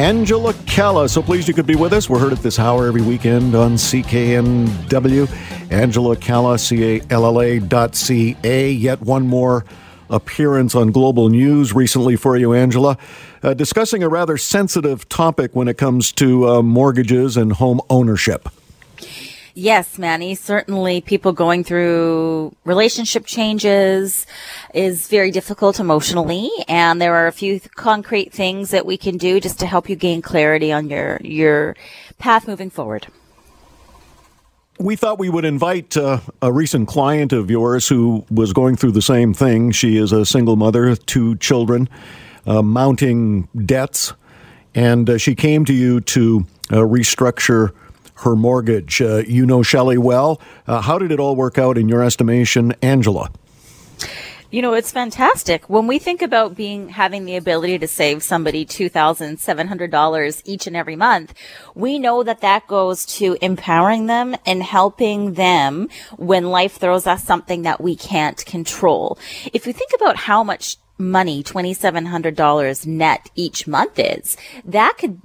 Angela Calla. So pleased you could be with us. We're heard at this hour every weekend on CKNW. Angela Calla, C-A-L-L-A dot C-A. Yet one more appearance on Global News recently for you, Angela, uh, discussing a rather sensitive topic when it comes to uh, mortgages and home ownership. Yes, Manny. Certainly, people going through relationship changes is very difficult emotionally, and there are a few th- concrete things that we can do just to help you gain clarity on your your path moving forward. We thought we would invite uh, a recent client of yours who was going through the same thing. She is a single mother, two children, uh, mounting debts, and uh, she came to you to uh, restructure her mortgage. Uh, you know Shelley well. Uh, how did it all work out in your estimation, Angela? You know, it's fantastic. When we think about being having the ability to save somebody $2,700 each and every month, we know that that goes to empowering them and helping them when life throws us something that we can't control. If you think about how much money $2,700 net each month is, that could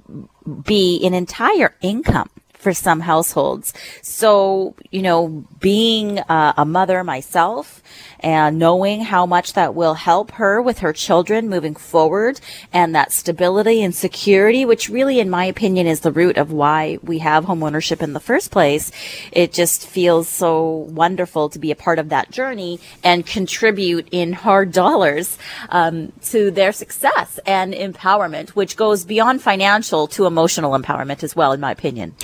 be an entire income for some households. So, you know, being uh, a mother myself and knowing how much that will help her with her children moving forward and that stability and security, which really, in my opinion, is the root of why we have homeownership in the first place. It just feels so wonderful to be a part of that journey and contribute in hard dollars um, to their success and empowerment, which goes beyond financial to emotional empowerment as well, in my opinion.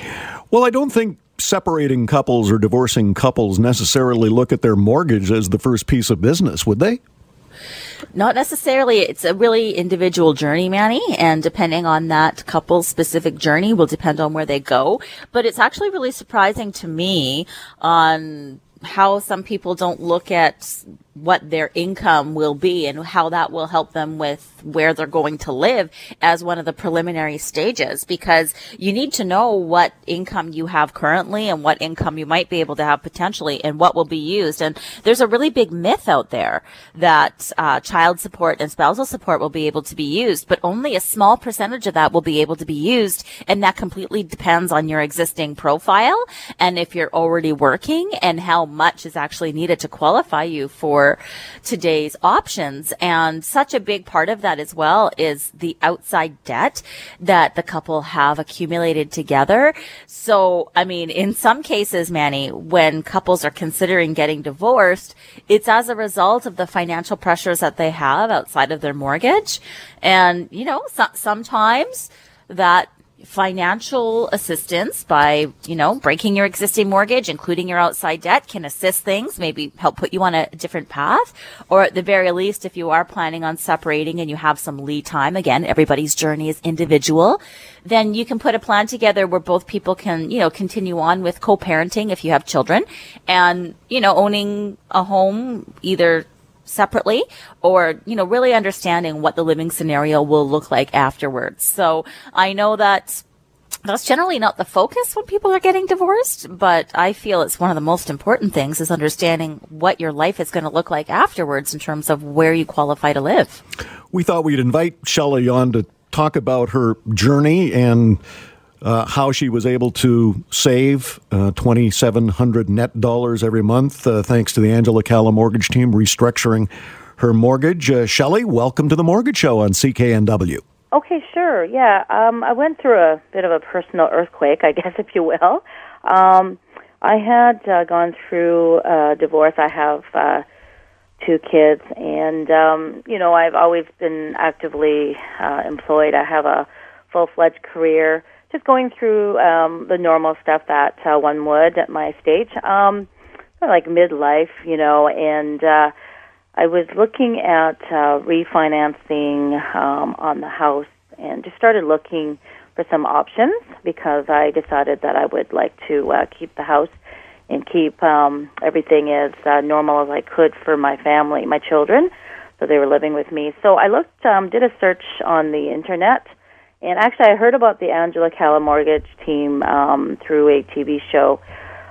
Well, I don't think separating couples or divorcing couples necessarily look at their mortgage as the first piece of business, would they? Not necessarily. It's a really individual journey, Manny, and depending on that couple's specific journey will depend on where they go. But it's actually really surprising to me on how some people don't look at what their income will be and how that will help them with where they're going to live as one of the preliminary stages because you need to know what income you have currently and what income you might be able to have potentially and what will be used. And there's a really big myth out there that uh, child support and spousal support will be able to be used, but only a small percentage of that will be able to be used. And that completely depends on your existing profile and if you're already working and how much is actually needed to qualify you for for today's options. And such a big part of that as well is the outside debt that the couple have accumulated together. So, I mean, in some cases, Manny, when couples are considering getting divorced, it's as a result of the financial pressures that they have outside of their mortgage. And, you know, so- sometimes that financial assistance by, you know, breaking your existing mortgage, including your outside debt can assist things, maybe help put you on a different path. Or at the very least, if you are planning on separating and you have some lead time, again, everybody's journey is individual, then you can put a plan together where both people can, you know, continue on with co-parenting if you have children and, you know, owning a home either separately or, you know, really understanding what the living scenario will look like afterwards. So I know that that's generally not the focus when people are getting divorced, but I feel it's one of the most important things is understanding what your life is going to look like afterwards in terms of where you qualify to live. We thought we'd invite Shelley on to talk about her journey and uh, how she was able to save uh, 2,700 net dollars every month uh, thanks to the Angela Calla mortgage team restructuring her mortgage. Uh, Shelley, welcome to the Mortgage Show on CKNW. Okay, sure. Yeah, um, I went through a bit of a personal earthquake, I guess, if you will. Um, I had uh, gone through a divorce. I have uh, two kids, and um, you know, I've always been actively uh, employed. I have a full-fledged career just going through um, the normal stuff that uh, one would at my stage, um, like midlife, you know, and uh, I was looking at uh, refinancing um, on the house and just started looking for some options because I decided that I would like to uh, keep the house and keep um, everything as uh, normal as I could for my family, my children. So they were living with me. So I looked, um, did a search on the internet, and actually I heard about the Angela Calla mortgage team um, through a TV show.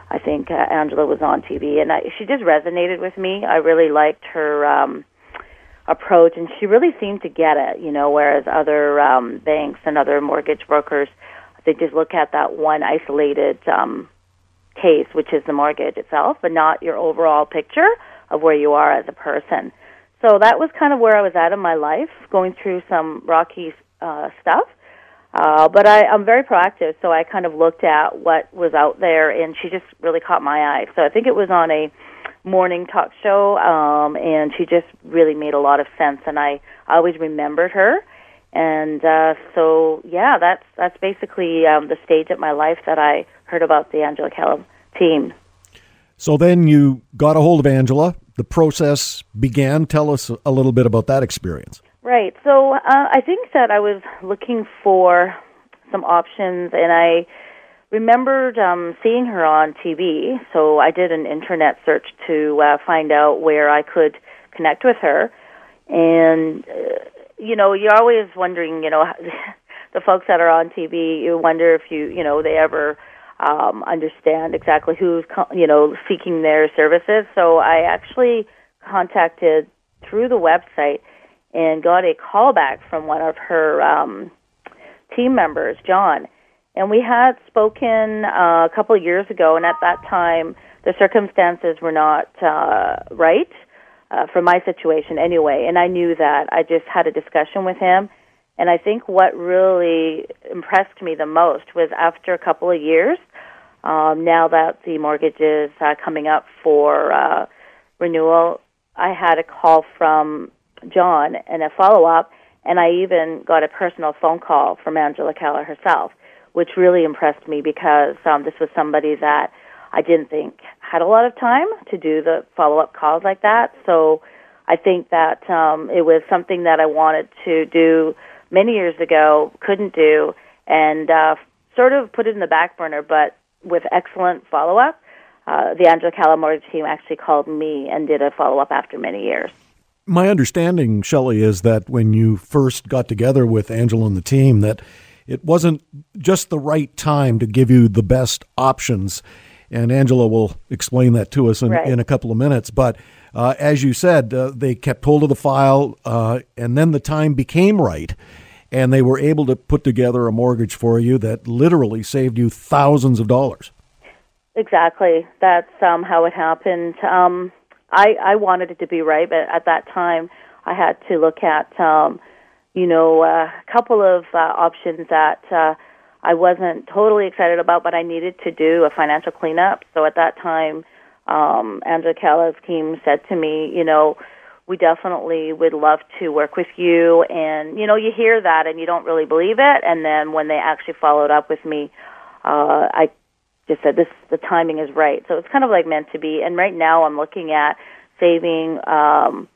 I think uh, Angela was on TV, and I, she just resonated with me. I really liked her. Um, approach, and she really seemed to get it. You know, whereas other um, banks and other mortgage brokers, they just look at that one isolated um, case, which is the mortgage itself, but not your overall picture of where you are as a person. So that was kind of where I was at in my life, going through some rocky uh, stuff. Uh, but I, I'm very proactive, so I kind of looked at what was out there, and she just really caught my eye. So I think it was on a morning talk show, um, and she just really made a lot of sense, and I, always remembered her. And uh, so, yeah, that's that's basically um, the stage of my life that I heard about the Angela Calla team. So then you got a hold of Angela. The process began. Tell us a little bit about that experience. Right. So uh, I think that I was looking for some options, and I remembered um, seeing her on TV, so I did an internet search to uh, find out where I could connect with her. And, uh, you know, you're always wondering, you know, the folks that are on TV, you wonder if you, you know, they ever um, understand exactly who's, you know, seeking their services. So I actually contacted through the website and got a call back from one of her um, team members, John and we had spoken uh, a couple of years ago, and at that time, the circumstances were not uh, right uh, for my situation anyway. And I knew that. I just had a discussion with him. And I think what really impressed me the most was after a couple of years, um, now that the mortgage is uh, coming up for uh, renewal, I had a call from John and a follow up, and I even got a personal phone call from Angela Calla herself which really impressed me because um, this was somebody that I didn't think had a lot of time to do the follow up calls like that. So I think that um, it was something that I wanted to do many years ago, couldn't do, and uh, sort of put it in the back burner, but with excellent follow up. Uh, the Angela Calla mortgage team actually called me and did a follow up after many years. My understanding, Shelley, is that when you first got together with Angela and the team, that it wasn't just the right time to give you the best options. And Angela will explain that to us in, right. in a couple of minutes. But uh, as you said, uh, they kept hold of the file, uh, and then the time became right. And they were able to put together a mortgage for you that literally saved you thousands of dollars. Exactly. That's um, how it happened. Um, I, I wanted it to be right, but at that time, I had to look at um, you know, a couple of uh, options that uh, I wasn't totally excited about, but I needed to do a financial cleanup. So at that time, um, Angela Calla's team said to me, you know, we definitely would love to work with you. And, you know, you hear that and you don't really believe it. And then when they actually followed up with me, uh, I just said, this, the timing is right. So it's kind of like meant to be. And right now I'm looking at saving, um,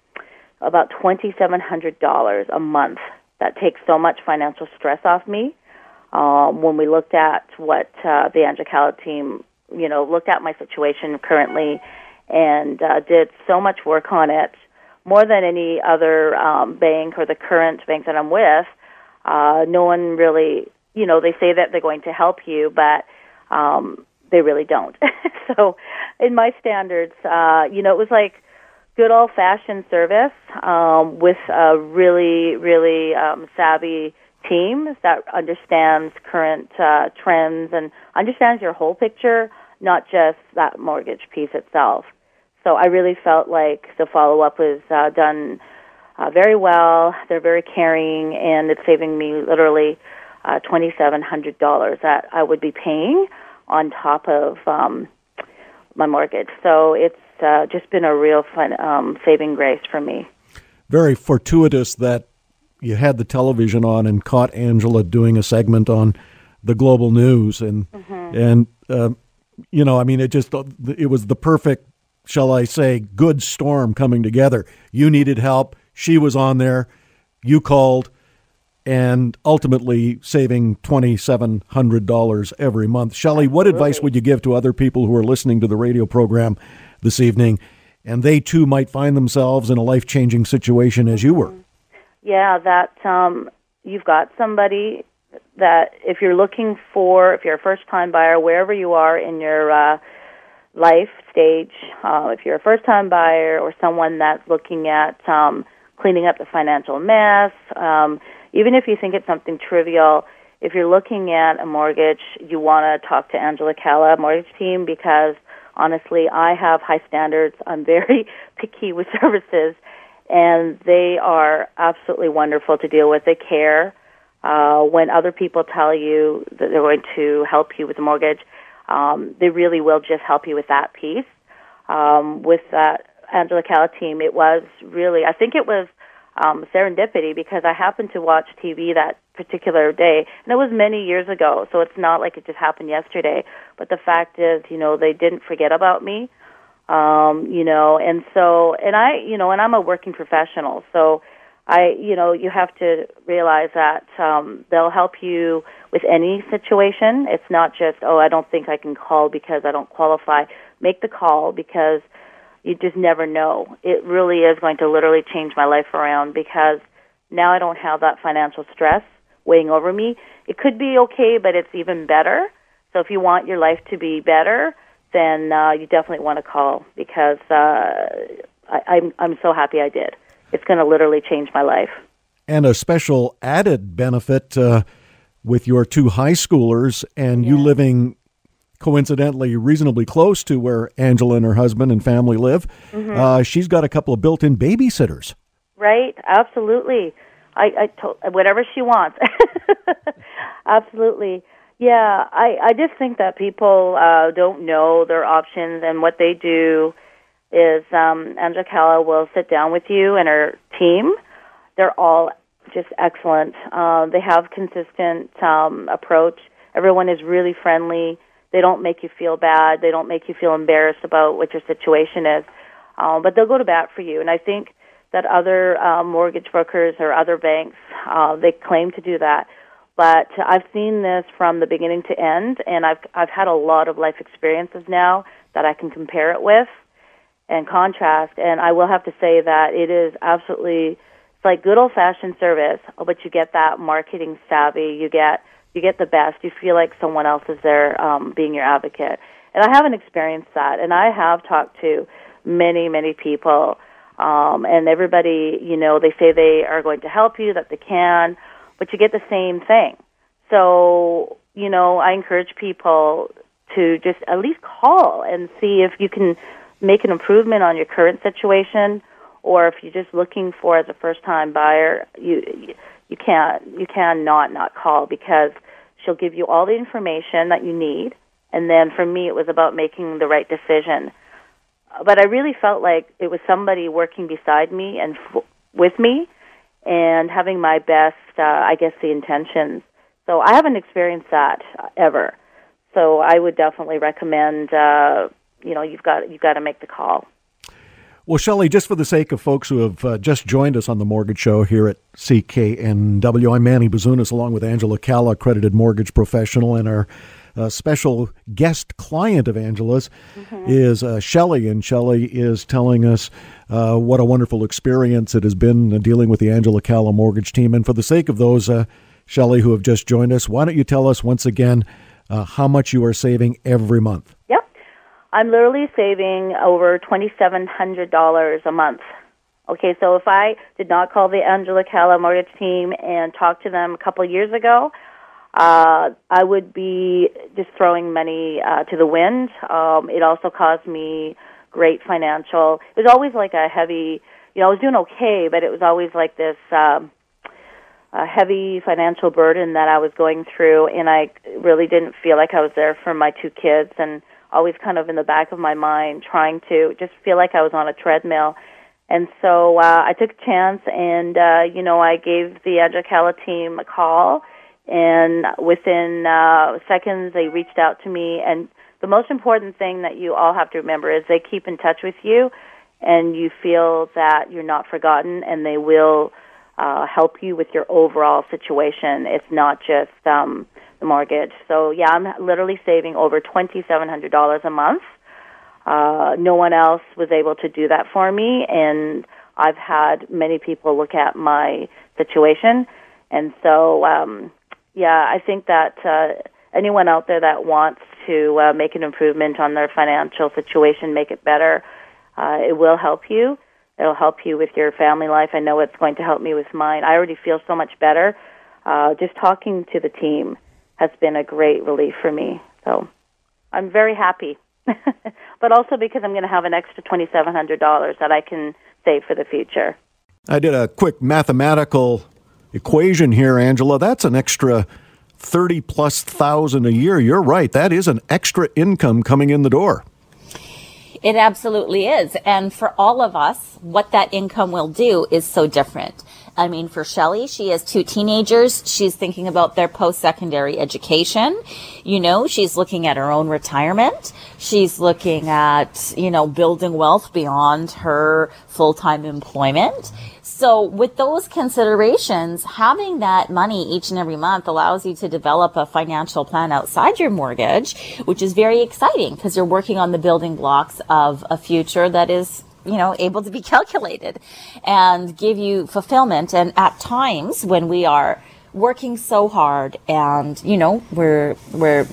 about $2,700 a month. That takes so much financial stress off me. Um, when we looked at what uh, the Angela team, you know, looked at my situation currently and uh, did so much work on it, more than any other um, bank or the current bank that I'm with, uh, no one really, you know, they say that they're going to help you, but um, they really don't. so, in my standards, uh, you know, it was like good old fashioned service um, with a really, really um, savvy team that understands current uh, trends and understands your whole picture, not just that mortgage piece itself. So I really felt like the follow up was uh, done uh, very well. They're very caring, and it's saving me literally uh, twenty seven hundred dollars that I would be paying on top of um, my mortgage. So it's uh, just been a real fun um, saving grace for me. Very fortuitous that you had the television on and caught Angela doing a segment on the global news, and mm-hmm. and uh, you know, I mean, it just it was the perfect, shall I say, good storm coming together. You needed help. She was on there. You called. And ultimately saving $2,700 every month. Shelley, what advice would you give to other people who are listening to the radio program this evening and they too might find themselves in a life changing situation as you were? Yeah, that um, you've got somebody that if you're looking for, if you're a first time buyer, wherever you are in your uh, life stage, uh, if you're a first time buyer or someone that's looking at um, cleaning up the financial mess, um, even if you think it's something trivial, if you're looking at a mortgage, you want to talk to Angela Calla, mortgage team, because honestly, I have high standards. I'm very picky with services, and they are absolutely wonderful to deal with. They care. Uh, when other people tell you that they're going to help you with the mortgage, um, they really will just help you with that piece. Um, with that Angela Calla team, it was really, I think it was um, serendipity because I happened to watch TV that particular day, and it was many years ago, so it's not like it just happened yesterday. But the fact is, you know, they didn't forget about me, um, you know, and so, and I, you know, and I'm a working professional, so I, you know, you have to realize that um, they'll help you with any situation. It's not just, oh, I don't think I can call because I don't qualify. Make the call because you just never know. It really is going to literally change my life around because now I don't have that financial stress weighing over me. It could be okay, but it's even better. So if you want your life to be better, then uh, you definitely want to call because uh, I, I'm I'm so happy I did. It's going to literally change my life. And a special added benefit uh, with your two high schoolers and yeah. you living coincidentally reasonably close to where Angela and her husband and family live. Mm-hmm. Uh, she's got a couple of built-in babysitters. Right, absolutely. I, I told whatever she wants. absolutely. Yeah, I, I just think that people uh, don't know their options, and what they do is um, Angela Calla will sit down with you and her team. They're all just excellent. Uh, they have consistent um, approach. Everyone is really friendly. They don't make you feel bad. They don't make you feel embarrassed about what your situation is. Um, but they'll go to bat for you. And I think that other uh, mortgage brokers or other banks, uh, they claim to do that. But I've seen this from the beginning to end, and I've I've had a lot of life experiences now that I can compare it with and contrast. And I will have to say that it is absolutely it's like good old fashioned service, but you get that marketing savvy. You get you get the best. You feel like someone else is there um, being your advocate. And I haven't experienced that. And I have talked to many, many people, um, and everybody, you know, they say they are going to help you, that they can, but you get the same thing. So, you know, I encourage people to just at least call and see if you can make an improvement on your current situation, or if you're just looking for as a first time buyer, you you can't you can not not call because she'll give you all the information that you need. And then for me, it was about making the right decision. But I really felt like it was somebody working beside me and f- with me and having my best, uh, I guess, the intentions. So I haven't experienced that ever. So I would definitely recommend, uh, you know, you've got you've got to make the call. Well, Shelley, just for the sake of folks who have uh, just joined us on the Mortgage Show here at CKNW, I'm Manny Bazunas, along with Angela Calla, accredited mortgage professional, and our uh, special guest client of Angela's mm-hmm. is uh, Shelley, and Shelley is telling us uh, what a wonderful experience it has been uh, dealing with the Angela Calla mortgage team. And for the sake of those, uh, Shelley, who have just joined us, why don't you tell us once again uh, how much you are saving every month? I'm literally saving over $2,700 a month. Okay, so if I did not call the Angela Calla mortgage team and talk to them a couple of years ago, uh, I would be just throwing money uh, to the wind. Um, it also caused me great financial. It was always like a heavy, you know, I was doing okay, but it was always like this um, a heavy financial burden that I was going through, and I really didn't feel like I was there for my two kids and always kind of in the back of my mind, trying to just feel like I was on a treadmill. And so uh, I took a chance, and uh, you know, I gave the Angela Calla team a call, and within uh, seconds, they reached out to me. And the most important thing that you all have to remember is they keep in touch with you, and you feel that you're not forgotten, and they will uh, help you with your overall situation. It's not just um, the mortgage. So yeah, I'm literally saving over twenty seven hundred dollars a month. Uh, no one else was able to do that for me, and I've had many people look at my situation, and so um, yeah, I think that uh, anyone out there that wants to uh, make an improvement on their financial situation, make it better, uh, it will help you. It'll help you with your family life. I know it's going to help me with mine. I already feel so much better. Uh, just talking to the team has been a great relief for me. So I'm very happy. but also because I'm going to have an extra $2,700 that I can save for the future. I did a quick mathematical equation here, Angela. That's an extra 30 plus thousand a year. You're right. That is an extra income coming in the door. It absolutely is. And for all of us, what that income will do is so different. I mean, for Shelly, she has two teenagers. She's thinking about their post-secondary education. You know, she's looking at her own retirement. She's looking at, you know, building wealth beyond her full-time employment. So with those considerations, having that money each and every month allows you to develop a financial plan outside your mortgage, which is very exciting because you're working on the building blocks of a future that is you know, able to be calculated and give you fulfillment. And at times when we are working so hard and, you know, we're, we're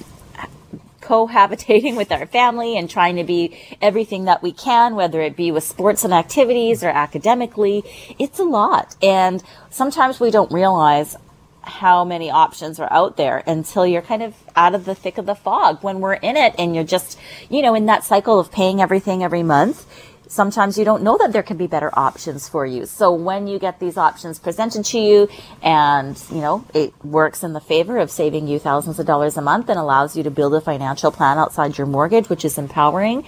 cohabitating with our family and trying to be everything that we can, whether it be with sports and activities or academically, it's a lot. And sometimes we don't realize how many options are out there until you're kind of out of the thick of the fog when we're in it and you're just, you know, in that cycle of paying everything every month sometimes you don't know that there can be better options for you. So when you get these options presented to you and, you know, it works in the favor of saving you thousands of dollars a month and allows you to build a financial plan outside your mortgage, which is empowering,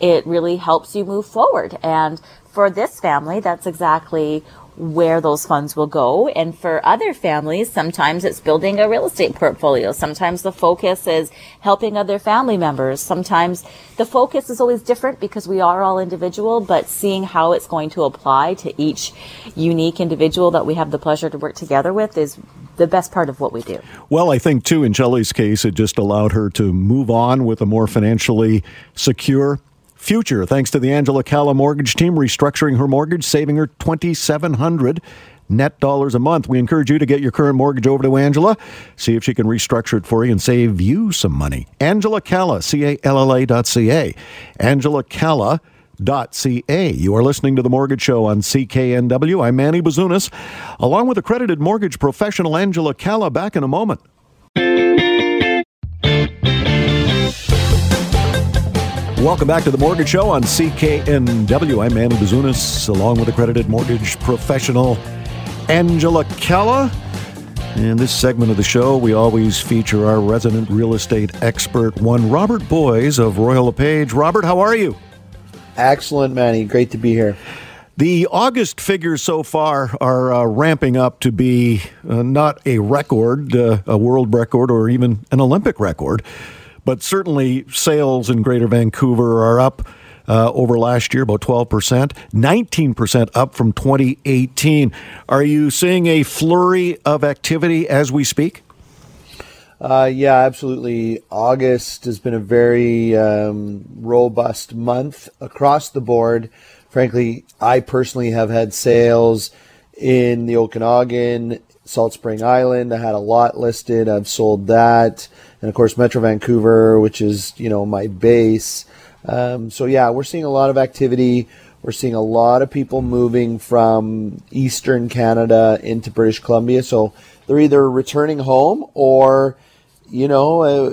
it really helps you move forward. And for this family, that's exactly where those funds will go. And for other families, sometimes it's building a real estate portfolio. Sometimes the focus is helping other family members. Sometimes the focus is always different because we are all individual, but seeing how it's going to apply to each unique individual that we have the pleasure to work together with is the best part of what we do. Well, I think too, in Shelly's case, it just allowed her to move on with a more financially secure future thanks to the Angela Calla mortgage team restructuring her mortgage, saving her 2700 net dollars a month. We encourage you to get your current mortgage over to Angela, see if she can restructure it for you and save you some money. Angela Calla, C A L L A dot C A. Angela Calla. Dot ca. You are listening to the Mortgage Show on CKNW. I'm Manny Bazunas, along with accredited mortgage professional Angela Calla. Back in a moment. Welcome back to the Mortgage Show on CKNW. I'm Manny Bazunas, along with accredited mortgage professional Angela Calla. In this segment of the show, we always feature our resident real estate expert, one Robert Boys of Royal LePage. Robert, how are you? Excellent, Manny. Great to be here. The August figures so far are uh, ramping up to be uh, not a record, uh, a world record, or even an Olympic record but certainly sales in Greater Vancouver are up uh, over last year, about 12%, 19% up from 2018. Are you seeing a flurry of activity as we speak? Uh, yeah, absolutely. August has been a very um, robust month across the board. Frankly, I personally have had sales in the Okanagan, Salt Spring Island. I had a lot listed. I've sold that and of course Metro Vancouver, which is you know my base. Um, so yeah, we're seeing a lot of activity. We're seeing a lot of people moving from Eastern Canada into British Columbia. So they're either returning home or, you know, uh,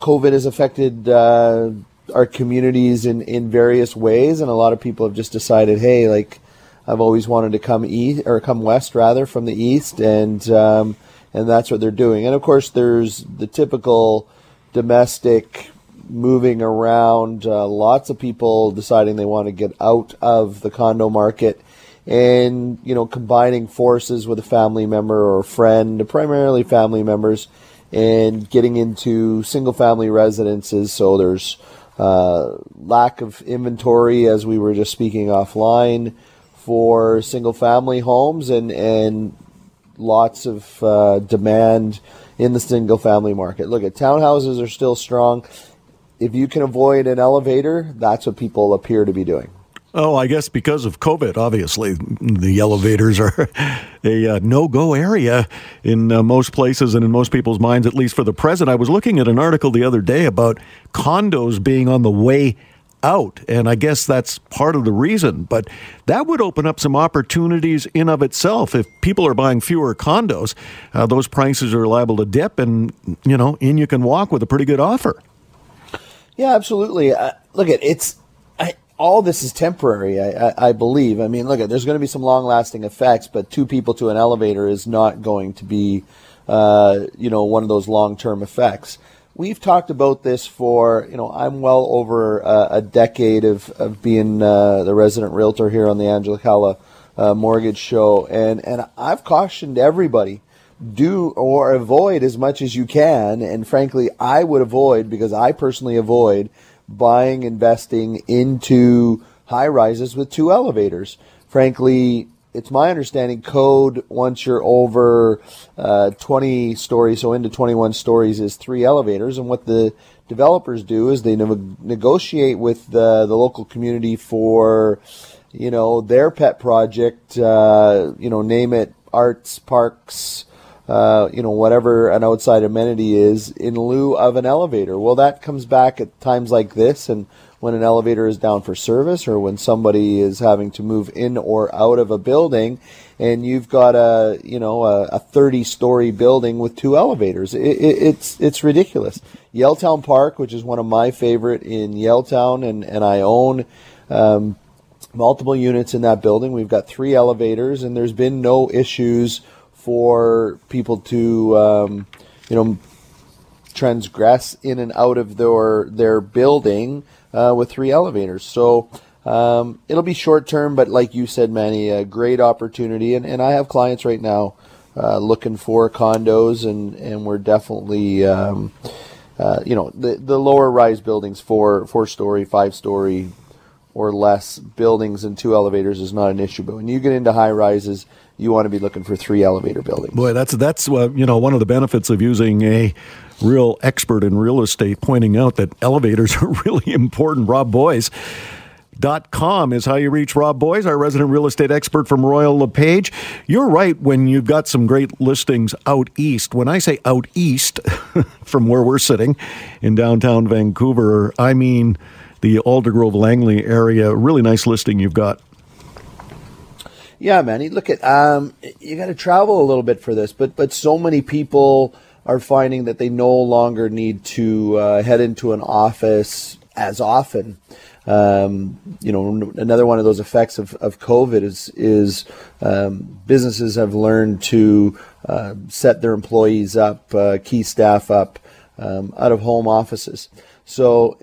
COVID has affected uh, our communities in, in various ways, and a lot of people have just decided, hey, like I've always wanted to come east or come west rather from the east, and um, and that's what they're doing. And of course, there's the typical domestic moving around. Uh, lots of people deciding they want to get out of the condo market, and you know, combining forces with a family member or a friend, primarily family members, and getting into single-family residences. So there's uh, lack of inventory, as we were just speaking offline for single family homes and and lots of uh, demand in the single family market. Look at townhouses are still strong. If you can avoid an elevator, that's what people appear to be doing. Oh, I guess because of COVID, obviously, the elevators are a uh, no go area in uh, most places and in most people's minds, at least for the present. I was looking at an article the other day about condos being on the way out, and I guess that's part of the reason. But that would open up some opportunities in of itself. If people are buying fewer condos, uh, those prices are liable to dip, and you know, in you can walk with a pretty good offer. Yeah, absolutely. Uh, look at it's all this is temporary, I, I, I believe. I mean, look, at there's going to be some long lasting effects, but two people to an elevator is not going to be, uh, you know, one of those long term effects. We've talked about this for, you know, I'm well over uh, a decade of, of being uh, the resident realtor here on the Angela Calla uh, Mortgage Show, and, and I've cautioned everybody do or avoid as much as you can. And frankly, I would avoid because I personally avoid buying, investing into high rises with two elevators. Frankly, it's my understanding code once you're over uh, 20 stories, so into 21 stories, is three elevators. And what the developers do is they ne- negotiate with the, the local community for, you know, their pet project, uh, you know, name it arts, parks, uh, you know, whatever an outside amenity is in lieu of an elevator. Well, that comes back at times like this and when an elevator is down for service or when somebody is having to move in or out of a building and you've got a, you know, a, a 30 story building with two elevators. It, it, it's, it's ridiculous. Yaletown Park, which is one of my favorite in Yaletown and, and I own, um, multiple units in that building. We've got three elevators and there's been no issues for people to, um, you know, transgress in and out of their their building uh, with three elevators. So um, it'll be short term, but like you said, Manny, a great opportunity. And, and I have clients right now uh, looking for condos, and, and we're definitely, um, uh, you know, the, the lower rise buildings, four four story, five story, or less buildings and two elevators is not an issue. But when you get into high rises, you want to be looking for three elevator buildings. Boy, that's that's uh, you know one of the benefits of using a real expert in real estate, pointing out that elevators are really important. Rob Boys. Dot com is how you reach Rob Boys, our resident real estate expert from Royal LePage. You're right when you've got some great listings out east. When I say out east, from where we're sitting in downtown Vancouver, I mean the Aldergrove Langley area. Really nice listing you've got. Yeah, man. Look at um, you got to travel a little bit for this, but but so many people are finding that they no longer need to uh, head into an office as often. Um, you know, another one of those effects of, of COVID is is um, businesses have learned to uh, set their employees up, uh, key staff up um, out of home offices. So,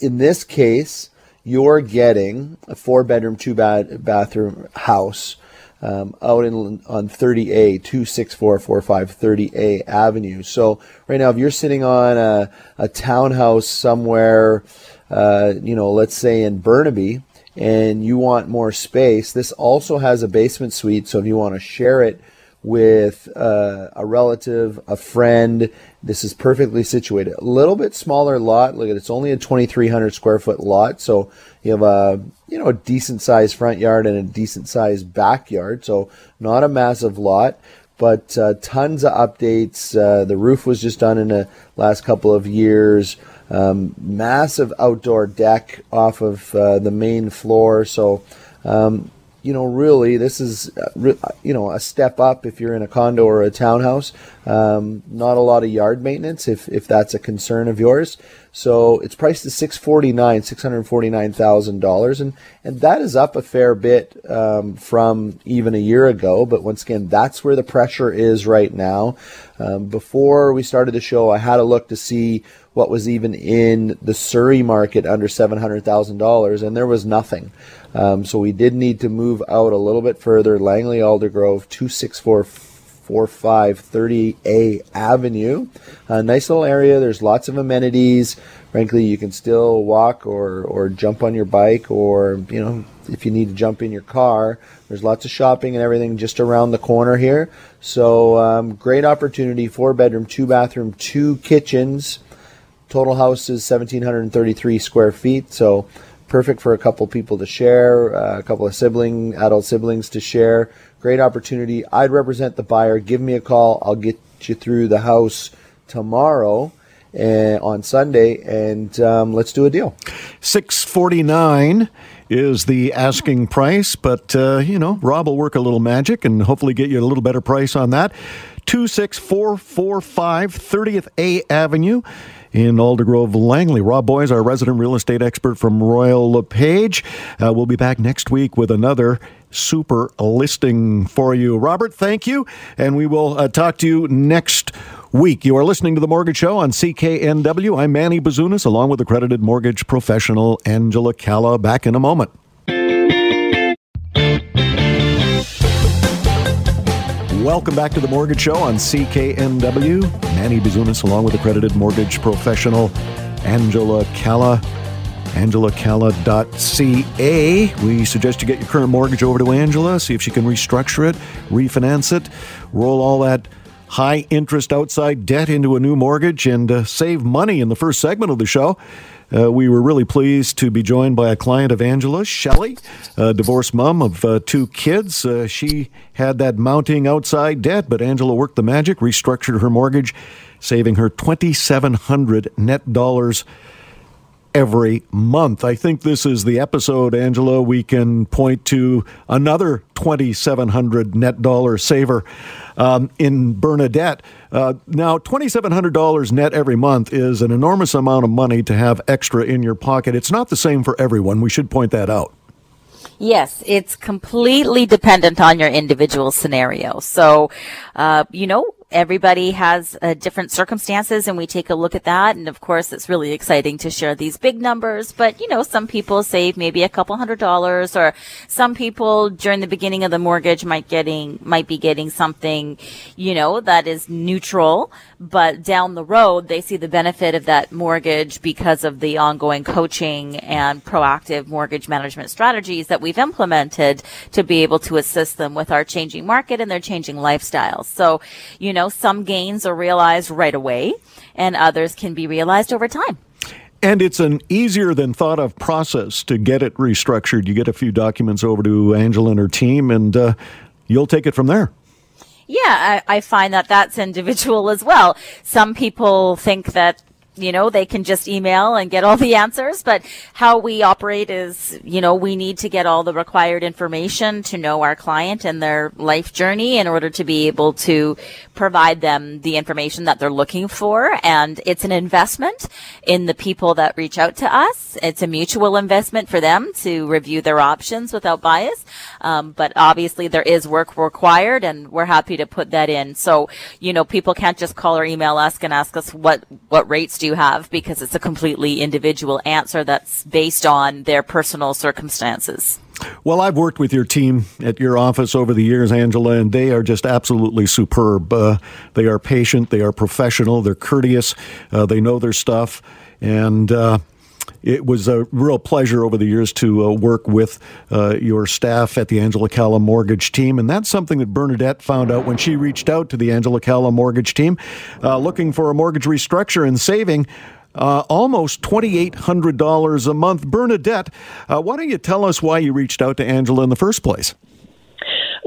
in this case, you're getting a four bedroom, two bad bathroom house um, out in on 30A, 26445 30A Avenue. So right now, if you're sitting on a, a townhouse somewhere, uh, you know, let's say in Burnaby, and you want more space, this also has a basement suite. So if you want to share it with uh, a relative, a friend. This is perfectly situated. A little bit smaller lot. Look at it's only a 2,300 square foot lot, so you have a you know a decent sized front yard and a decent sized backyard. So not a massive lot, but uh, tons of updates. Uh, the roof was just done in the last couple of years. Um, massive outdoor deck off of uh, the main floor. So um, you know, really, this is, uh, you know, a step up if you're in a condo or a townhouse. Um, not a lot of yard maintenance if, if that's a concern of yours. So it's priced at six forty nine, six hundred forty nine thousand dollars, and and that is up a fair bit um, from even a year ago. But once again, that's where the pressure is right now. Um, before we started the show, I had a look to see what was even in the Surrey market under seven hundred thousand dollars, and there was nothing. Um, so we did need to move out a little bit further. Langley Aldergrove, two six four 6645 30A Avenue. A nice little area. There's lots of amenities. Frankly, you can still walk or, or jump on your bike or, you know, if you need to jump in your car. There's lots of shopping and everything just around the corner here. So, um, great opportunity. Four bedroom, two bathroom, two kitchens. Total house is 1,733 square feet. So, perfect for a couple people to share, uh, a couple of sibling, adult siblings to share. Great opportunity. I'd represent the buyer. Give me a call. I'll get you through the house tomorrow uh, on Sunday, and um, let's do a deal. Six forty nine is the asking price, but uh, you know Rob will work a little magic and hopefully get you a little better price on that. Two six four four five 30th A Avenue in Aldergrove, Langley. Rob Boys, our resident real estate expert from Royal LePage. Uh, we'll be back next week with another super listing for you. Robert, thank you, and we will uh, talk to you next week. You are listening to The Mortgage Show on CKNW. I'm Manny Bazunas, along with accredited mortgage professional Angela Calla. Back in a moment. Welcome back to the Mortgage Show on CKNW. Manny Bazunas, along with accredited mortgage professional Angela Calla. AngelaCalla.ca. We suggest you get your current mortgage over to Angela, see if she can restructure it, refinance it, roll all that high interest outside debt into a new mortgage, and uh, save money in the first segment of the show. Uh, we were really pleased to be joined by a client of Angela's, Shelley, a divorced mom of uh, two kids. Uh, she had that mounting outside debt, but Angela worked the magic, restructured her mortgage, saving her 2,700 net dollars every month. I think this is the episode, Angela, we can point to another 2,700 net dollar saver um, in Bernadette. Uh, now, $2,700 net every month is an enormous amount of money to have extra in your pocket. It's not the same for everyone. We should point that out. Yes, it's completely dependent on your individual scenario. So, uh, you know, everybody has uh, different circumstances and we take a look at that. And of course, it's really exciting to share these big numbers, but you know, some people save maybe a couple hundred dollars or some people during the beginning of the mortgage might getting, might be getting something, you know, that is neutral, but down the road, they see the benefit of that mortgage because of the ongoing coaching and proactive mortgage management strategies that we've implemented to be able to assist them with our changing market and their changing lifestyles. So, you know, know, some gains are realized right away and others can be realized over time. And it's an easier than thought of process to get it restructured. You get a few documents over to Angela and her team, and uh, you'll take it from there. Yeah, I, I, find that that's individual as well. Some people think that you know, they can just email and get all the answers. But how we operate is, you know, we need to get all the required information to know our client and their life journey in order to be able to provide them the information that they're looking for. And it's an investment in the people that reach out to us. It's a mutual investment for them to review their options without bias. Um, but obviously there is work required and we're happy to put that in. So, you know, people can't just call or email us and ask us what, what rates do you have because it's a completely individual answer that's based on their personal circumstances. Well, I've worked with your team at your office over the years, Angela, and they are just absolutely superb. Uh, they are patient, they are professional, they're courteous, uh, they know their stuff, and uh, it was a real pleasure over the years to uh, work with uh, your staff at the Angela Calla Mortgage Team. And that's something that Bernadette found out when she reached out to the Angela Calla Mortgage Team uh, looking for a mortgage restructure and saving. Uh, almost $2,800 a month. Bernadette, uh, why don't you tell us why you reached out to Angela in the first place?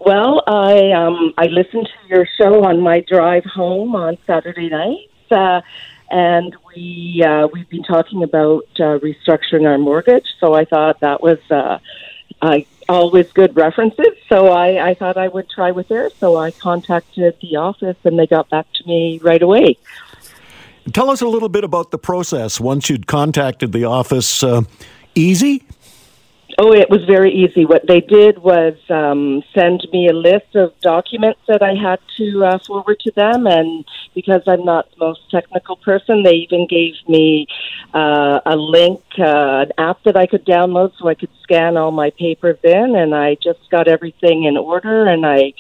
Well, I um, I listened to your show on my drive home on Saturday night, uh, and we uh, we've been talking about uh, restructuring our mortgage. So I thought that was uh, uh, always good references. So I, I thought I would try with there. So I contacted the office, and they got back to me right away. Tell us a little bit about the process once you'd contacted the office. Uh, easy? Oh, it was very easy. What they did was um, send me a list of documents that I had to uh, forward to them, and because I'm not the most technical person, they even gave me uh, a link, uh, an app that I could download so I could scan all my papers in, and I just got everything in order, and I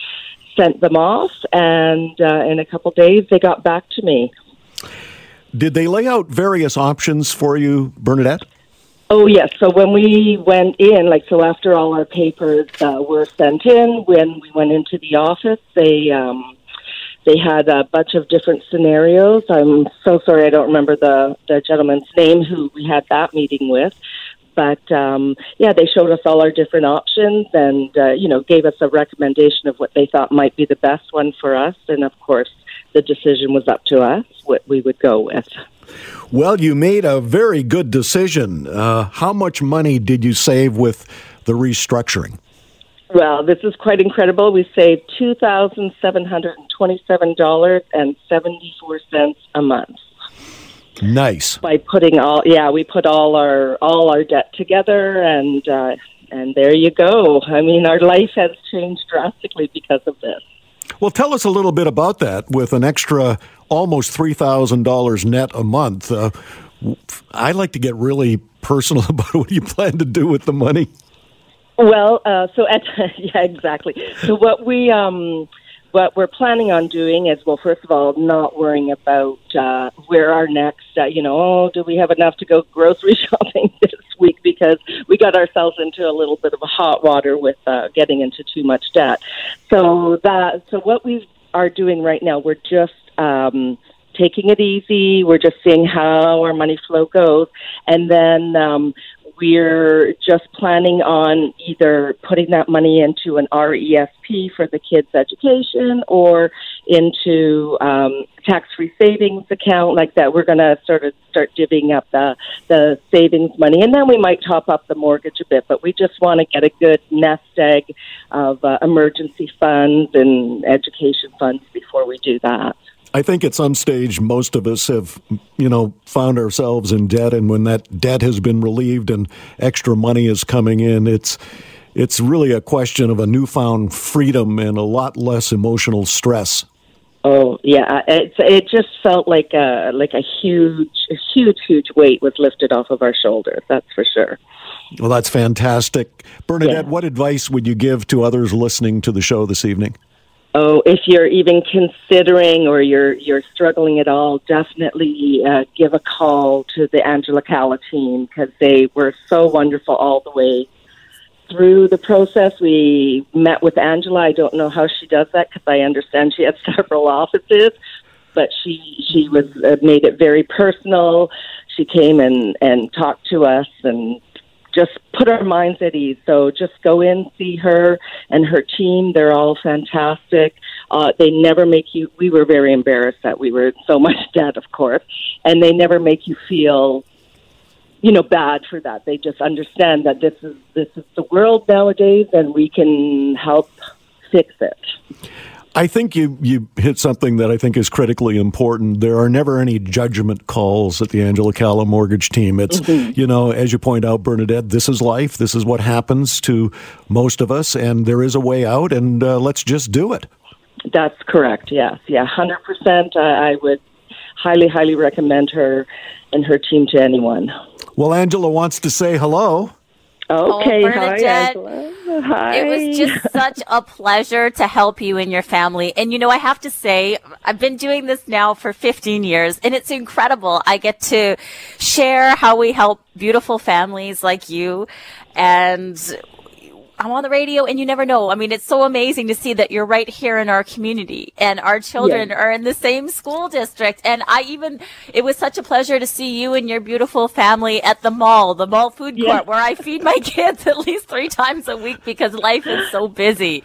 sent them off, and uh, in a couple days they got back to me. Did they lay out various options for you, Bernadette? Oh yes. So when we went in, like so, after all our papers uh, were sent in, when we went into the office, they um, they had a bunch of different scenarios. I'm so sorry, I don't remember the the gentleman's name who we had that meeting with. But um, yeah, they showed us all our different options, and uh, you know, gave us a recommendation of what they thought might be the best one for us. And of course, the decision was up to us what we would go with. Well, you made a very good decision. Uh, how much money did you save with the restructuring? Well, this is quite incredible. We saved two thousand seven hundred and twenty-seven dollars and seventy-four cents a month. Nice. By putting all, yeah, we put all our all our debt together, and uh, and there you go. I mean, our life has changed drastically because of this. Well, tell us a little bit about that. With an extra almost three thousand dollars net a month, uh, I like to get really personal about what you plan to do with the money. Well, uh, so at, yeah, exactly. So what we um, what we're planning on doing is, well, first of all, not worrying about uh, where our next, uh, you know, oh, do we have enough to go grocery shopping this week? Because we got ourselves into a little bit of a hot water with uh, getting into too much debt. So that, so what we are doing right now, we're just um, taking it easy. We're just seeing how our money flow goes, and then um, we're just planning on either putting that money into an RESP for the kids' education or into um, tax-free savings account like that. We're going to sort of start divvying up the the savings money, and then we might top up the mortgage a bit. But we just want to get a good nest egg of uh, emergency funds and education funds before we do that. I think at some stage, most of us have, you know, found ourselves in debt, and when that debt has been relieved and extra money is coming in, it's it's really a question of a newfound freedom and a lot less emotional stress. Oh yeah, it it just felt like a like a huge, a huge, huge weight was lifted off of our shoulders. That's for sure. Well, that's fantastic, Bernadette. Yeah. What advice would you give to others listening to the show this evening? Oh, if you're even considering or you're you're struggling at all, definitely uh, give a call to the Angela Calla team because they were so wonderful all the way through the process. We met with Angela. I don't know how she does that because I understand she has several offices, but she she was uh, made it very personal. She came and and talked to us and just put our minds at ease. So just go in, see her and her team. They're all fantastic. Uh, they never make you. We were very embarrassed that we were in so much debt, of course, and they never make you feel, you know, bad for that. They just understand that this is this is the world nowadays, and we can help fix it. I think you, you hit something that I think is critically important. There are never any judgment calls at the Angela Calla mortgage team. It's, mm-hmm. you know, as you point out, Bernadette, this is life. This is what happens to most of us, and there is a way out, and uh, let's just do it. That's correct, yes. Yeah, 100%. I would highly, highly recommend her and her team to anyone. Well, Angela wants to say hello. Okay, oh, hi, Angela. Hi. It was just such a pleasure to help you and your family. And you know, I have to say, I've been doing this now for 15 years and it's incredible. I get to share how we help beautiful families like you and I'm on the radio and you never know. I mean, it's so amazing to see that you're right here in our community and our children are in the same school district. And I even, it was such a pleasure to see you and your beautiful family at the mall, the mall food court where I feed my kids at least three times a week because life is so busy.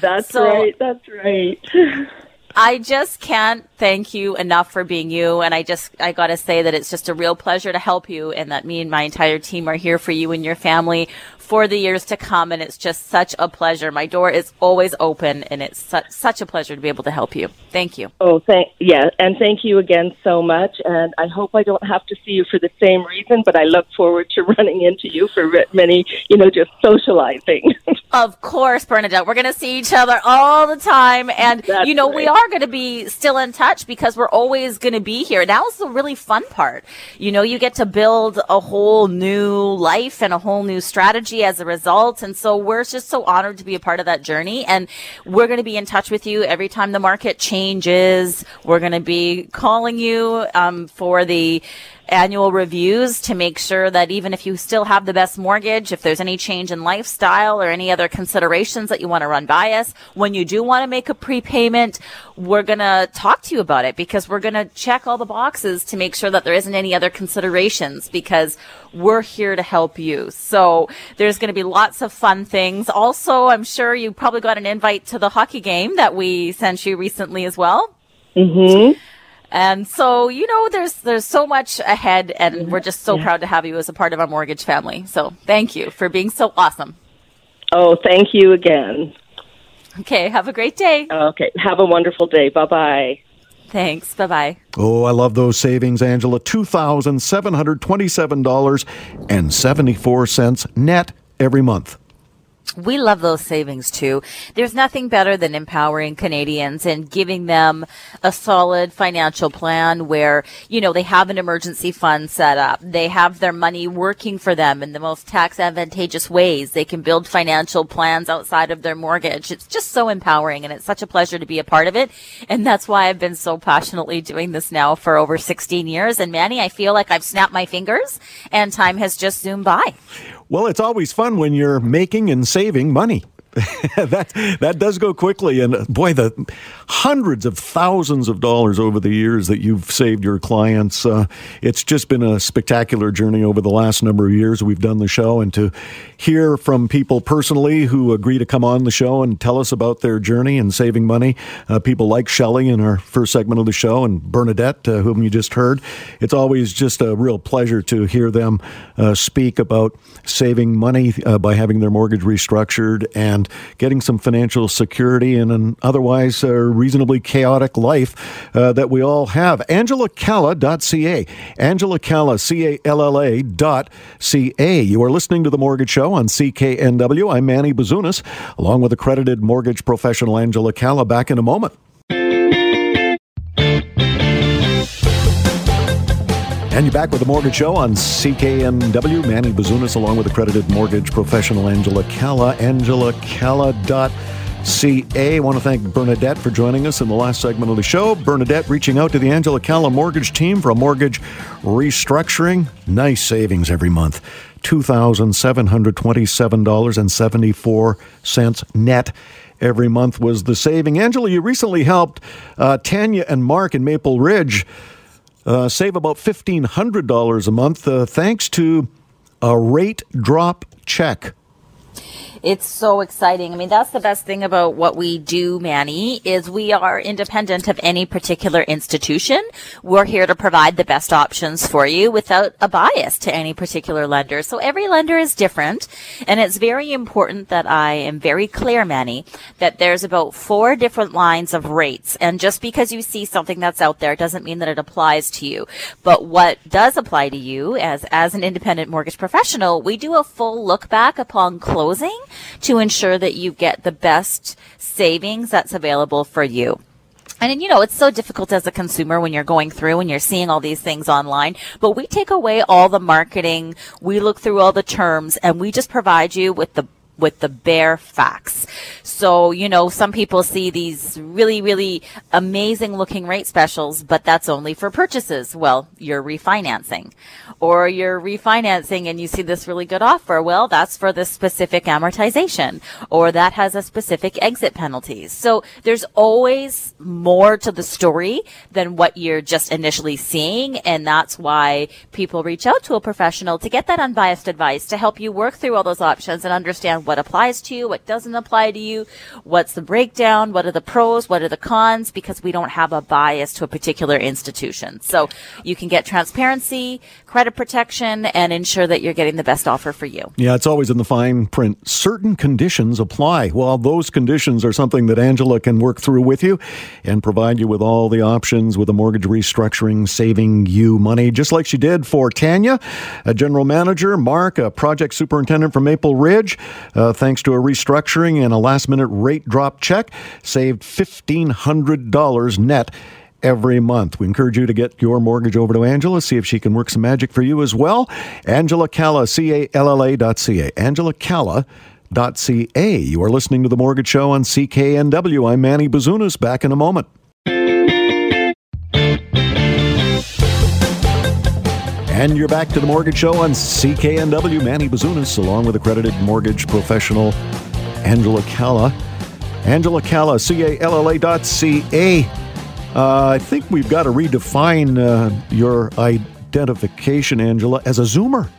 That's so, right. That's right. I just can't thank you enough for being you. And I just, I gotta say that it's just a real pleasure to help you and that me and my entire team are here for you and your family for the years to come. And it's just such a pleasure. My door is always open and it's su- such a pleasure to be able to help you. Thank you. Oh, thank, yeah. And thank you again so much. And I hope I don't have to see you for the same reason, but I look forward to running into you for many, you know, just socializing. Of course, Bernadette. We're going to see each other all the time. And, That's you know, we right. Are going to be still in touch because we're always going to be here. That was the really fun part. You know, you get to build a whole new life and a whole new strategy as a result. And so we're just so honored to be a part of that journey. And we're going to be in touch with you every time the market changes. We're going to be calling you, um, for the, annual reviews to make sure that even if you still have the best mortgage, if there's any change in lifestyle or any other considerations that you want to run by us, when you do want to make a prepayment, we're going to talk to you about it because we're going to check all the boxes to make sure that there isn't any other considerations because we're here to help you. So there's going to be lots of fun things. Also, I'm sure you probably got an invite to the hockey game that we sent you recently as well. Mm-hmm. And so, you know, there's there's so much ahead and mm-hmm. we're just so proud to have you as a part of our mortgage family. So, thank you for being so awesome. Oh, thank you again. Okay, have a great day. Okay. Have a wonderful day. Bye bye. Thanks. Bye-bye. Oh, I love those savings, Angela. $2,727.74 net every month. We love those savings too. There's nothing better than empowering Canadians and giving them a solid financial plan where, you know, they have an emergency fund set up. They have their money working for them in the most tax advantageous ways. They can build financial plans outside of their mortgage. It's just so empowering and it's such a pleasure to be a part of it. And that's why I've been so passionately doing this now for over 16 years. And Manny, I feel like I've snapped my fingers and time has just zoomed by. Well, it's always fun when you're making and saving money. that that does go quickly, and boy, the hundreds of thousands of dollars over the years that you've saved your clients. Uh, it's just been a spectacular journey over the last number of years we've done the show, and to hear from people personally who agree to come on the show and tell us about their journey and saving money. Uh, people like Shelley in our first segment of the show, and Bernadette, uh, whom you just heard. It's always just a real pleasure to hear them uh, speak about saving money uh, by having their mortgage restructured and getting some financial security in an otherwise uh, reasonably chaotic life uh, that we all have. AngelaCalla.ca. Angela Calla, C A L L A dot C A. You are listening to The Mortgage Show on CKNW. I'm Manny Bazunas, along with accredited mortgage professional Angela Calla. Back in a moment. And you're back with the Mortgage Show on CKNW. Manny Bazunas, along with accredited mortgage professional Angela Calla. AngelaCalla.ca. I want to thank Bernadette for joining us in the last segment of the show. Bernadette reaching out to the Angela Calla mortgage team for a mortgage restructuring. Nice savings every month. $2,727.74 net every month was the saving. Angela, you recently helped uh, Tanya and Mark in Maple Ridge uh, save about $1,500 a month uh, thanks to a rate drop check. It's so exciting. I mean, that's the best thing about what we do, Manny, is we are independent of any particular institution. We're here to provide the best options for you without a bias to any particular lender. So every lender is different. And it's very important that I am very clear, Manny, that there's about four different lines of rates. And just because you see something that's out there doesn't mean that it applies to you. But what does apply to you as, as an independent mortgage professional, we do a full look back upon closing to ensure that you get the best savings that's available for you. And you know, it's so difficult as a consumer when you're going through and you're seeing all these things online, but we take away all the marketing, we look through all the terms, and we just provide you with the with the bare facts. So, you know, some people see these really, really amazing looking rate specials, but that's only for purchases. Well, you're refinancing or you're refinancing and you see this really good offer. Well, that's for the specific amortization or that has a specific exit penalties. So there's always more to the story than what you're just initially seeing. And that's why people reach out to a professional to get that unbiased advice to help you work through all those options and understand what applies to you, what doesn't apply to you, what's the breakdown, what are the pros, what are the cons, because we don't have a bias to a particular institution. So you can get transparency, credit protection, and ensure that you're getting the best offer for you. Yeah, it's always in the fine print. Certain conditions apply. Well, those conditions are something that Angela can work through with you and provide you with all the options with a mortgage restructuring, saving you money, just like she did for Tanya, a general manager, Mark, a project superintendent from Maple Ridge. Uh, thanks to a restructuring and a last minute rate drop check, saved $1,500 net every month. We encourage you to get your mortgage over to Angela, see if she can work some magic for you as well. Angela Calla, C A L L A dot C A. Angela Calla. Dot ca. You are listening to The Mortgage Show on CKNW. I'm Manny Bazunas. Back in a moment. And you're back to The Mortgage Show on CKNW. Manny Bazunas, along with accredited mortgage professional Angela Calla. Angela Calla, C A L L A dot C A. Uh, I think we've got to redefine uh, your identification, Angela, as a Zoomer.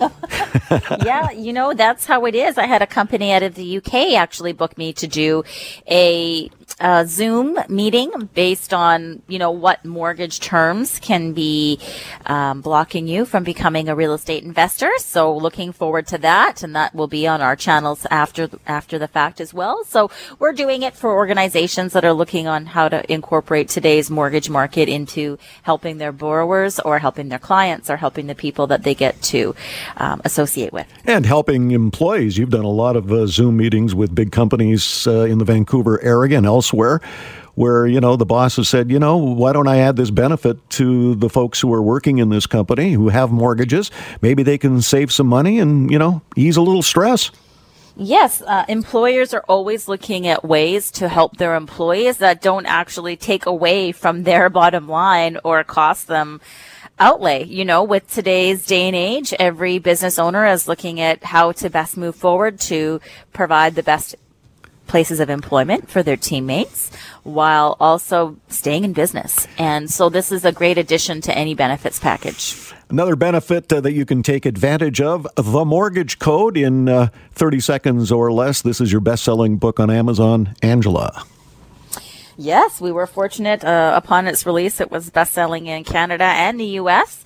yeah, you know, that's how it is. I had a company out of the UK actually book me to do a a Zoom meeting based on, you know, what mortgage terms can be um, blocking you from becoming a real estate investor. So looking forward to that. And that will be on our channels after, after the fact as well. So we're doing it for organizations that are looking on how to incorporate today's mortgage market into helping their borrowers or helping their clients or helping the people that they get to um, associate with. And helping employees. You've done a lot of uh, Zoom meetings with big companies uh, in the Vancouver area and elsewhere where you know the boss has said you know why don't i add this benefit to the folks who are working in this company who have mortgages maybe they can save some money and you know ease a little stress Yes, uh, employers are always looking at ways to help their employees that don't actually take away from their bottom line or cost them outlay. You know, with today's day and age, every business owner is looking at how to best move forward to provide the best places of employment for their teammates while also staying in business. And so this is a great addition to any benefits package. Another benefit uh, that you can take advantage of the mortgage code in uh, 30 seconds or less. This is your best selling book on Amazon, Angela. Yes, we were fortunate uh, upon its release. It was best selling in Canada and the US.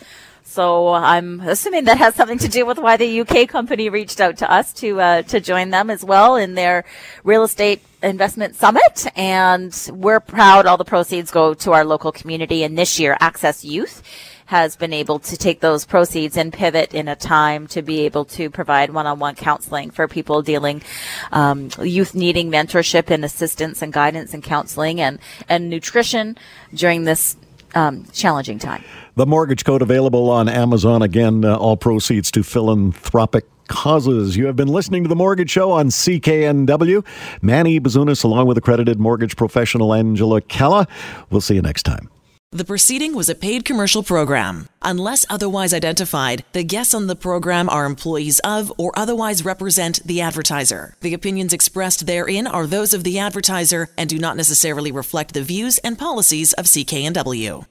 So I'm assuming that has something to do with why the UK company reached out to us to uh, to join them as well in their real estate investment summit. And we're proud all the proceeds go to our local community. And this year, Access Youth has been able to take those proceeds and pivot in a time to be able to provide one-on-one counseling for people dealing um, youth needing mentorship and assistance and guidance and counseling and and nutrition during this um, challenging time. The Mortgage Code available on Amazon. Again, uh, all proceeds to philanthropic causes. You have been listening to The Mortgage Show on CKNW. Manny Bazunas, along with accredited mortgage professional Angela Calla. We'll see you next time. The proceeding was a paid commercial program. Unless otherwise identified, the guests on the program are employees of or otherwise represent the advertiser. The opinions expressed therein are those of the advertiser and do not necessarily reflect the views and policies of CKNW.